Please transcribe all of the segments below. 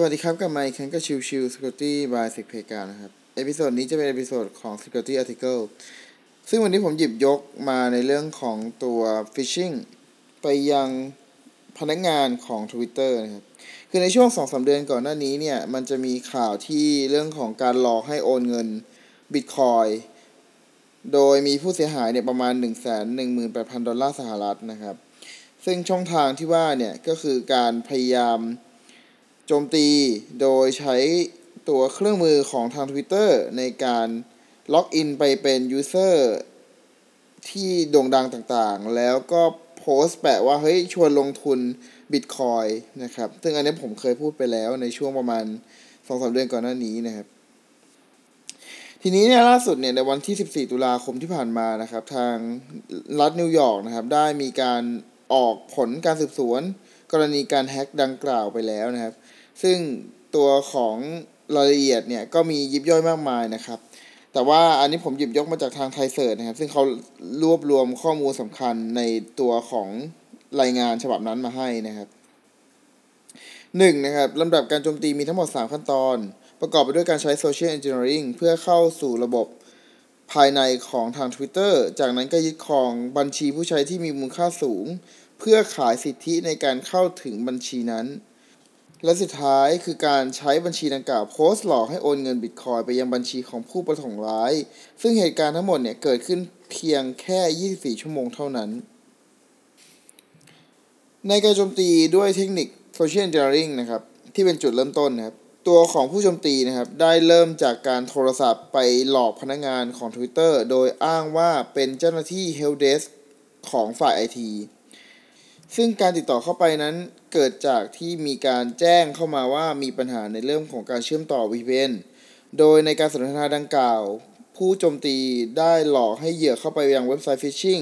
สวัสดีครับกับมาอีกครั้งกับชิวชิว Security by s e c p a g a นะครับ episode นี้จะเป็น episode ของ Security Article ซึ่งวันนี้ผมหยิบยกมาในเรื่องของตัว Phishing ไปยังพนักงานของ Twitter นะครับ คือในช่วง 2-3 เดือนก่อนหน้านี้เนี่ย มันจะมีข่าวที่เรื่องของการหลอกให้โอนเงิน Bitcoin โดยมีผู้เสียหายเนี่ยประมาณ 118,000 ดอลลาร์สหรัฐนะครับ ซึ่งช่องทางที่ว่าเนี่ยก็คือการพยายาม โจมตีโดยใช้ตัวเครื่องมือของทาง Twitter ในการล็อกอินไปเป็นยูเซอร์ที่โด่งดังต่างๆ แล้วก็โพสต์แปะว่า เฮ้ย ชวนลงทุนบิตคอยนะครับ ซึ่งอันนี้ผมเคยพูดไปแล้วในช่วงประมาณสองสาเดือนก่อนหน้านี้นะครับ ทีนี้เนี่ยล่าสุดเนี่ยในวันที่ 14 ตุลาคมที่ผ่านมานะครับ ทางรัฐนิวยอร์กนะครับ ได้มีการออกผลการสืบสวน กรณีการแฮ็กดังกล่าวไปแล้วนะครับ ซึ่งตัวของรายละเอียดเนี่ยก็มียิบย่อยมากมายนะครับ แต่ว่าอันนี้ผมหยิบยกมาจากทาง ThaiCERT นะครับ ซึ่งเขารวบรวมข้อมูลสำคัญในตัวของรายงานฉบับนั้นมาให้นะครับหนึ่งนะครับลำดับการโจมตีมีทั้งหมด 3 ขั้นตอน ประกอบไปด้วยการใช้ social engineering เพื่อเข้าสู่ระบบภายในของทาง Twitter จากนั้นก็ยึดครองบัญชีผู้ใช้ที่มีมูลค่าสูง เพื่อขายสิทธิในการเข้าถึงบัญชีนั้น และสุดท้ายคือการใช้บัญชีดังกล่าวโพสต์หลอกให้โอนเงินบิตคอยไปยังบัญชีของผู้ประสงค์ร้าย ซึ่งเหตุการณ์ทั้งหมดเนี่ยเกิดขึ้นเพียงแค่ 24 ชั่วโมงเท่านั้น ในการโจมตีด้วยเทคนิคโซเชียลเอนจิเนียริงนะครับ ที่เป็นจุดเริ่มต้นนะครับ ตัวของผู้โจมตีนะครับ ได้เริ่มจากการโทรศัพท์ไปหลอกพนักงานของ Twitter โดยอ้างว่าเป็นเจ้าหน้าที่ Help Desk ของฝ่ายไอที ซึ่งการติดต่อเข้าไปนั้นเกิดจากที่มีการแจ้งเข้ามาว่ามีปัญหาในเรื่องของการเชื่อมต่อ VPN โดยในการสนทนาดังกล่าว ผู้โจมตีได้หลอกให้เหยื่อเข้าไปยังเว็บไซต์ฟิชชิง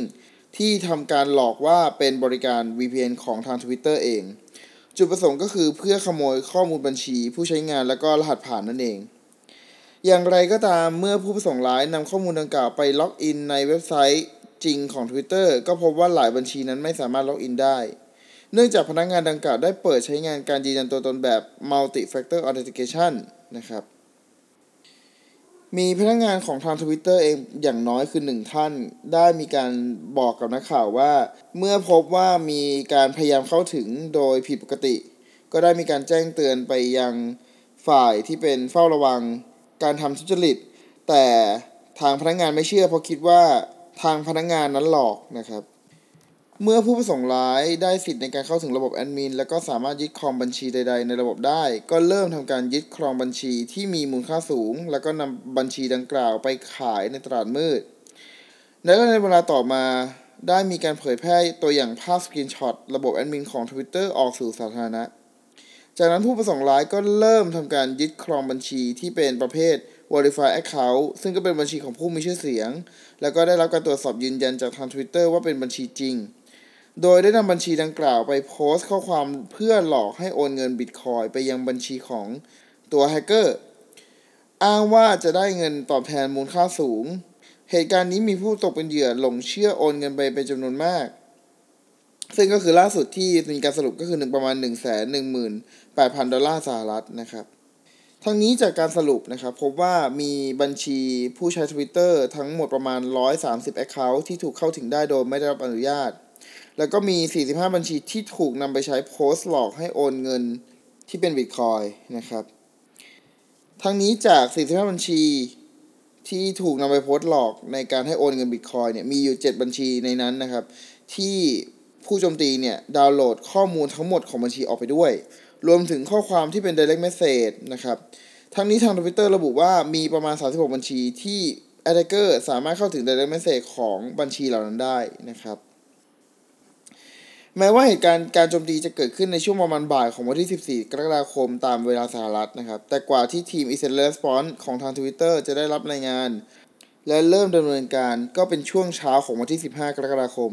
ที่ทำการหลอกว่าเป็นบริการ VPN ของทาง Twitter เอง จุดประสงค์ก็คือเพื่อขโมยข้อมูลบัญชีผู้ใช้งานและก็รหัสผ่านนั่นเอง อย่างไรก็ตามเมื่อผู้ประสงค์ร้ายนำข้อมูลดังกล่าวไปล็อกอินในเว็บไซต์ จริงของ Twitter ก็พบว่าหลายบัญชีนั้นไม่สามารถล็อกอินได้ เนื่องจากพนักงานดังกล่าวได้เปิดใช้งานการยืนยันตัวตนแบบ multi factor authentication นะครับ มีพนักงานของทาง Twitter เองอย่างน้อยคือหนึ่งท่าน ได้มีการบอกกับนักข่าวว่า เมื่อพบว่ามีการพยายามเข้าถึงโดยผิดปกติ ก็ได้มีการแจ้งเตือนไปยังฝ่ายที่เป็นเฝ้าระวังการทำทุจริต แต่ทางพนักงานไม่เชื่อเพราะคิดว่า ทางพนักงงานนั้นหลอกนะครับ เมื่อผู้ประสงค์ร้ายได้สิทธิ์ในการเข้าถึงระบบแอดมินและก็สามารถยึดครองบัญชีใด ๆ ในระบบได้ ก็เริ่มทำการยึดครองบัญชีที่มีมูลค่าสูง แล้วก็นำบัญชีดังกล่าวไปขายในตลาดมืด และในเวลาต่อมาได้มีการเผยแพร่ตัวอย่างภาพ screenshot ระบบแอดมินของ Twitter ออกสู่สาธารณะ จากนั้นผู้ประสงค์ร้ายก็เริ่มทำการยึดครองบัญชีที่เป็นประเภท Verify Account ซึ่งก็เป็นบัญชีของผู้มีชื่อเสียง แล้วก็ได้รับการตรวจสอบยืนยันจากทาง Twitter ว่าเป็นบัญชีจริง โดยได้นำบัญชีดังกล่าวไปโพสต์ข้อความเพื่อหลอกให้โอนเงินบิตคอยไปยังบัญชีของตัวแฮกเกอร์ อ้างว่าจะได้เงินตอบแทนมูลค่าสูง เหตุการณ์นี้มีผู้ตกเป็นเหยื่อหลงเชื่อโอนเงินไปเป็นจำนวนมาก ซึ่งก็คือล่าสุดที่มีการสรุปก็คือหนึ่งประมาณ1 1 8 0 0 0ดอลลาร์สหรัฐนะครับ ทั้งนี้จากการสรุปนะครับ พบว่ามีบัญชีผู้ใช้ Twitter ทั้งหมดประมาณ 130 Account ที่ถูกเข้าถึงได้โดยไม่ได้รับอนุญาต แล้วก็มี 45 บัญชีที่ถูกนำไปใช้โพสต์หลอกให้โอนเงินที่เป็นบิตคอยนะครับ ทั้งนี้จาก 45 บัญชีที่ถูกนำไปโพสต์หลอกในการให้โอนเงินบิตคอยเนี่ยมีอยู่ 7 บัญชีในนั้นนะครับ ที่ ผู้โจมตีเนี่ยดาวน์โหลดข้อมูลทั้งหมดของบัญชีออกไปด้วย รวมถึงข้อความที่เป็น direct message นะครับทั้งนี้ทาง Twitter ระบุว่ามีประมาณ 36 บัญชีที่ attacker สามารถเข้าถึง direct message ของบัญชีเหล่านั้นได้นะครับแม้ว่าเหตุการณ์การโจมตีจะเกิดขึ้นในช่วงประมาณบ่ายของวันที่ 14 กรกฎาคมตามเวลาสหรัฐนะครับ แต่กว่าที่ทีม Incident Response ของทาง Twitter จะได้รับรายงาน และเริ่มดำเนินการก็เป็นช่วงเช้าของวันที่ 15 กรกฎาคม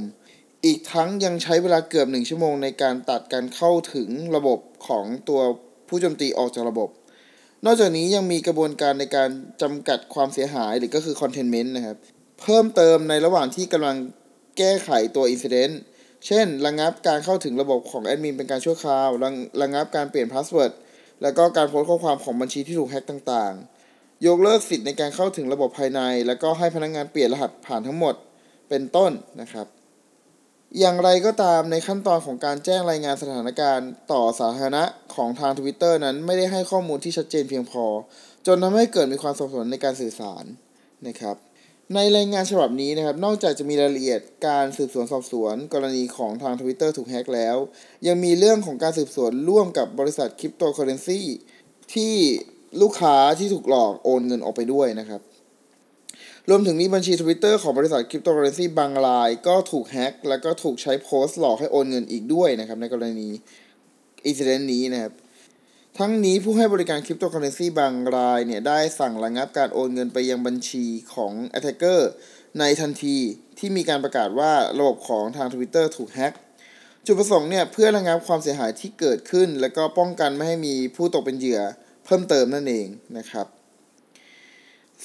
อีกทั้งยังใช้เวลาเกือบหนึ่งชั่วโมงในการตัดการเข้าถึงระบบของตัวผู้โจมตีออกจากระบบ นอกจากนี้ยังมีกระบวนการในการจำกัดความเสียหายหรือก็คือ containment นะครับ เพิ่มเติมในระหว่างที่กำลังแก้ไขตัว incident เช่น ระงับการเข้าถึงระบบของแอดมินเป็นการชั่วคราว ระระงับการเปลี่ยน password แล้วก็การโพสต์ข้อความของบัญชีที่ถูกแฮ็กต่างๆ ยกเลิกสิทธิ์ในการเข้าถึงระบบภายใน แล้วก็ให้พนักงานเปลี่ยนรหัสผ่านทั้งหมด เป็นต้นนะครับ อย่างไรก็ตามในขั้นตอนของการแจ้งรายงานสถานการณ์ต่อสาธารณะของทาง Twitter นั้นไม่ได้ให้ข้อมูลที่ชัดเจนเพียงพอ จนทำให้เกิดมีความสับสนในการสื่อสารนะครับ ในรายงานฉบับนี้นะครับ นอกจากจะมีรายละเอียดการสืบสวนสอบสวน กรณีของทาง Twitter ถูกแฮ็กแล้ว ยังมีเรื่องของการสืบสวนร่วมกับบริษัทคริปโตเคอเรนซีที่ลูกค้าที่ถูกหลอกโอนเงินออกไปด้วยนะครับ รวมถึงมีบัญชี Twitter ของบริษัทคริปโตเคอเรนซีบางราย ก็ถูกแฮ็กแล้วก็ถูกใช้โพสต์หลอกให้โอนเงินอีกด้วยนะครับ ในกรณีอินซิเดนต์นี้นะครับ ทั้งนี้ผู้ให้บริการคริปโตเคอเรนซีบางรายเนี่ยได้สั่งระงับการโอนเงินไปยังบัญชีของ Attacker ในทันทีที่มีการประกาศว่าระบบของทาง Twitter ถูกแฮ็กจุดประสงค์เนี่ยเพื่อระงับความเสียหายที่เกิดขึ้น แล้วก็ป้องกันไม่ให้มีผู้ตกเป็นเหยื่อเพิ่มเติมนั่นเองนะครับ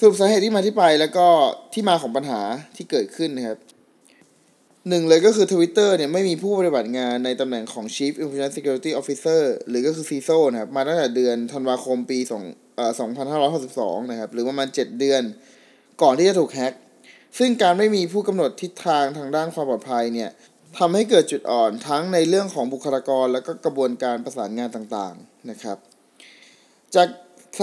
สรุปสาเหตุที่มาที่ไปแล้วก็ที่มาของปัญหาที่เกิดขึ้นนะครับหนึ่งเลยก็คือ Twitter เนี่ยไม่มีผู้ปฏิบัติงานในตำแหน่งของ Chief Information Security Officer หรือก็คือ CISO นะครับ มาตั้งแต่เดือนธันวาคมปี2เอ่อ2562 นะครับ หรือประมาณ 7 เดือนก่อนที่จะถูกแฮ็ก ซึ่งการไม่มีผู้กำหนดทิศทางทางด้านความปลอดภัยเนี่ยทำให้เกิดจุดอ่อนทั้งในเรื่องของบุคลากร และก็กระบวนการประสานงานต่างๆนะครับ จาก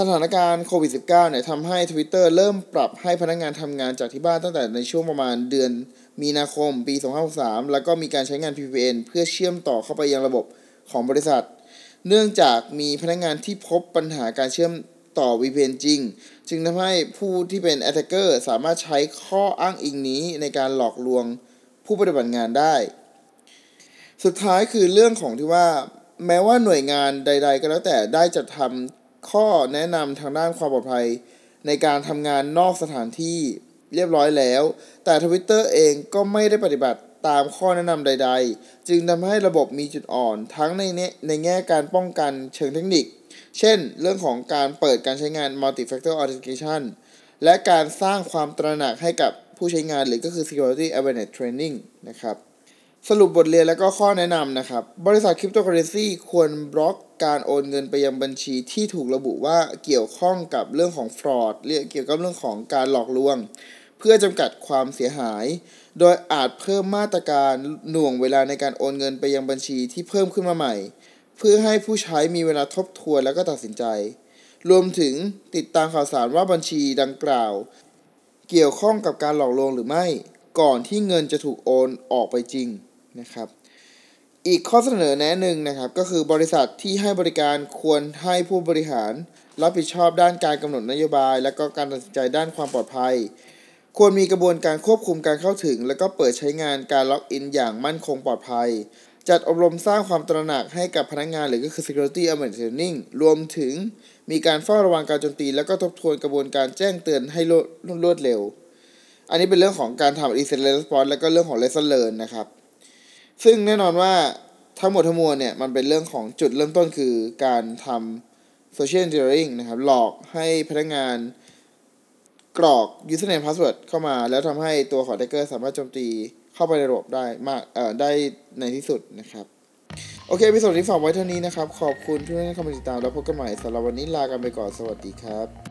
สถานการณ์โควิด -19 เนี่ยทำให้ Twitter เริ่มปรับให้พนักงานทำงานจากที่บ้านตั้งแต่ในช่วงประมาณเดือนมีนาคมปี 2563 แล้วก็มีการใช้งาน VPN เพื่อเชื่อมต่อเข้าไปยังระบบของบริษัท เนื่องจากมีพนักงานที่พบปัญหาการเชื่อมต่อ VPN จริง จึงทำให้ผู้ที่เป็น attacker สามารถใช้ข้ออ้างอิงนี้ในการหลอกลวงผู้ปฏิบัติงานได้ สุดท้ายคือเรื่องของที่ว่าแม้ว่าหน่วยงานใด ๆ ก็แล้วแต่ได้จัดทำ ข้อแนะนำทางด้านความปลอดภัย ในการทำงานนอกสถานที่เรียบร้อยแล้ว แต่ Twitter เองก็ไม่ได้ปฏิบัติตามข้อแนะนำใด ๆ จึงทำให้ระบบมีจุดอ่อน ทั้งในในแง่การป้องกันเชิงเทคนิค เช่น เรื่องของการเปิดการใช้งาน multi-factor authentication และการสร้างความตระหนักให้กับผู้ใช้งานหรือก็คือ security awareness training นะครับ สรุปบทเรียนและก็ข้อแนะนำนะครับ บริษัทคริปโตเคอเรนซีควรบล็อกการโอนเงินไปยังบัญชีที่ถูกระบุว่าเกี่ยวข้องกับเรื่องของ fraud เรียกเกี่ยวกับเรื่องของการหลอกลวง เพื่อจำกัดความเสียหาย โดยอาจเพิ่มมาตรการหน่วงเวลาในการโอนเงินไปยังบัญชีที่เพิ่มขึ้นมาใหม่ เพื่อให้ผู้ใช้มีเวลาทบทวนแล้วก็ตัดสินใจ รวมถึงติดตามข่าวสารว่าบัญชีดังกล่าว เกี่ยวข้องกับการหลอกลวงหรือไม่ ก่อนที่เงินจะถูกโอนออกไปจริง นะครับอีกข้อเสนอแนะหนึ่งนะครับก็คือบริษัทที่ให้บริการควรให้ผู้บริหารรับผิดชอบด้านการกำหนดนโยบาย และก็การตัดสินใจด้านความปลอดภัย ควรมีกระบวนการควบคุมการเข้าถึง และก็เปิดใช้งานการล็อกอินอย่างมั่นคงปลอดภัย จัดอบรมสร้างความตระหนักให้กับพนักงานหรือก็คือ security awareness training รวมถึงมีการเฝ้าระวังการโจมตี และก็ทบทวนกระบวนการแจ้งเตือนให้รวดรวดเร็ว อันนี้เป็นเรื่องของการทำ incident response และก็เรื่องของ lesson learn นะครับ ซึ่งแน่นอนว่าทั้งหมดทั้งมวลเนี่ยมันเป็นเรื่องของจุดเริ่มต้นคือการทำ social engineering นะครับ หลอกให้พนักงานกรอก username password เข้ามา แล้วทำให้ตัวของ attacker สามารถโจมตีเข้าไปในระบบได้มากเอ่อได้ในที่สุดนะครับ โอเคพิสดนี้ฝากไว้เท่านี้นะครับ ขอบคุณที่ให้เข้ามาติดตามแล้วพบกันใหม่สำหรับวันนี้ลากันไปก่อนสวัสดีครับ